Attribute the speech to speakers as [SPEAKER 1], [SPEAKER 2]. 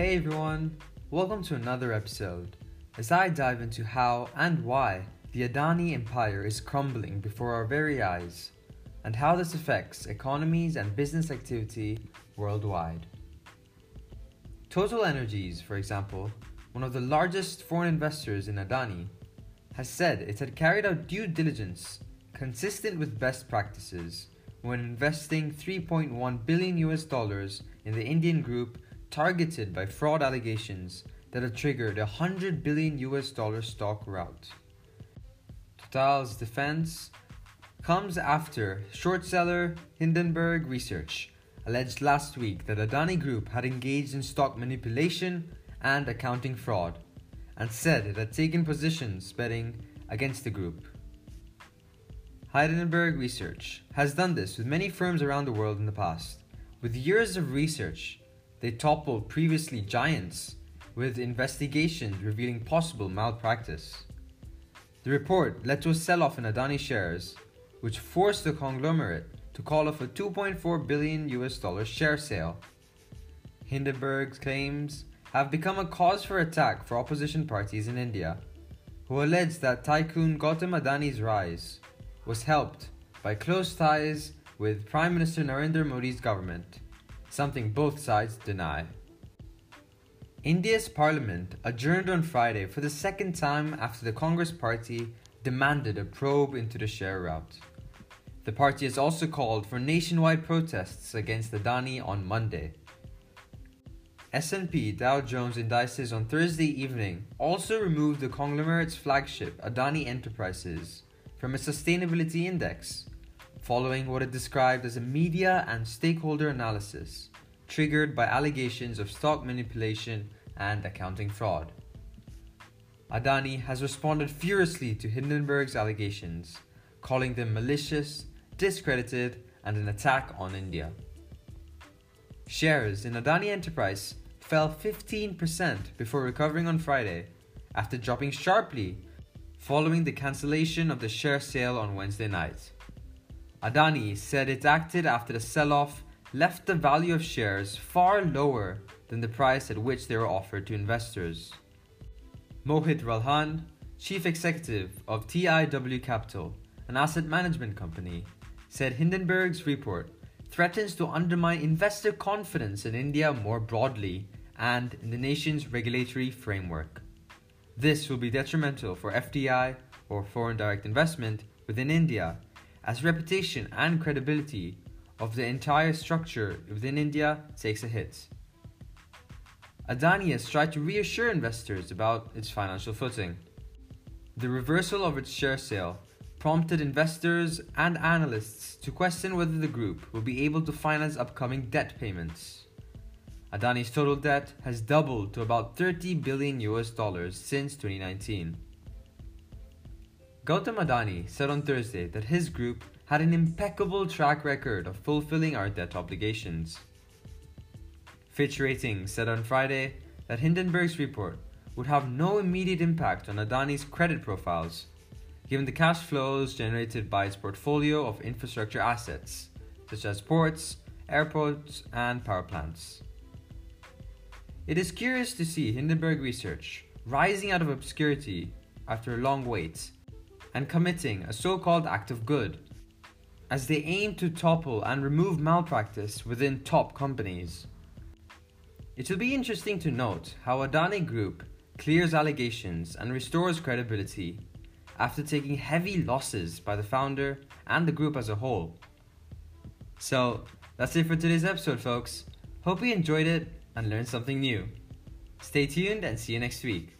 [SPEAKER 1] Hey everyone, welcome to another episode. As I dive into how and why the Adani empire is crumbling before our very eyes, and how this affects economies and business activity worldwide. Total Energies, for example, one of the largest foreign investors in Adani, has said it had carried out due diligence consistent with best practices when investing 3.1 billion US dollars in the Indian group targeted by fraud allegations that had triggered a 100 billion US dollar stock rout. Total's defense comes after short seller Hindenburg Research alleged last week that Adani Group had engaged in stock manipulation and accounting fraud and said it had taken positions betting against the group. Hindenburg Research has done this with many firms around the world in the past. With years of research, they toppled previously giants with investigations revealing possible malpractice. The report led to a sell off in Adani shares, which forced the conglomerate to call off a 2.4 billion US dollar share sale. Hindenburg's claims have become a cause for attack for opposition parties in India, who allege that tycoon Gautam Adani's rise was helped by close ties with Prime Minister Narendra Modi's government, something both sides deny. India's parliament adjourned on Friday for the second time after the Congress party demanded a probe into the share rout. The party has also called for nationwide protests against Adani on Monday. S&P Dow Jones indices on Thursday evening also removed the conglomerate's flagship Adani Enterprises from a sustainability index, following what it described as a media and stakeholder analysis triggered by allegations of stock manipulation and accounting fraud. Adani has responded furiously to Hindenburg's allegations, calling them malicious, discredited, and an attack on India. Shares in Adani Enterprise fell 15% before recovering on Friday after dropping sharply following the cancellation of the share sale on Wednesday night. Adani said it acted after the sell off left the value of shares far lower than the price at which they were offered to investors. Mohit Ralhan, chief executive of TIW Capital, an asset management company, said Hindenburg's report threatens to undermine investor confidence in India more broadly and in the nation's regulatory framework. This will be detrimental for FDI or foreign direct investment within India, as reputation and credibility of the entire structure within India takes a hit. Adani has tried to reassure investors about its financial footing. The reversal of its share sale prompted investors and analysts to question whether the group will be able to finance upcoming debt payments. Adani's total debt has doubled to about 30 billion US dollars since 2019. Gautam Adani said on Thursday that his group had an impeccable track record of fulfilling our debt obligations. Fitch Ratings said on Friday that Hindenburg's report would have no immediate impact on Adani's credit profiles, given the cash flows generated by its portfolio of infrastructure assets, such as ports, airports, and power plants. It is curious to see Hindenburg Research rising out of obscurity after a long wait and committing a so called act of good as they aim to topple and remove malpractice within top companies. It will be interesting to note how Adani Group clears allegations and restores credibility after taking heavy losses by the founder and the group as a whole. So, that's it for today's episode, folks. Hope you enjoyed it and learned something new. Stay tuned and see you next week.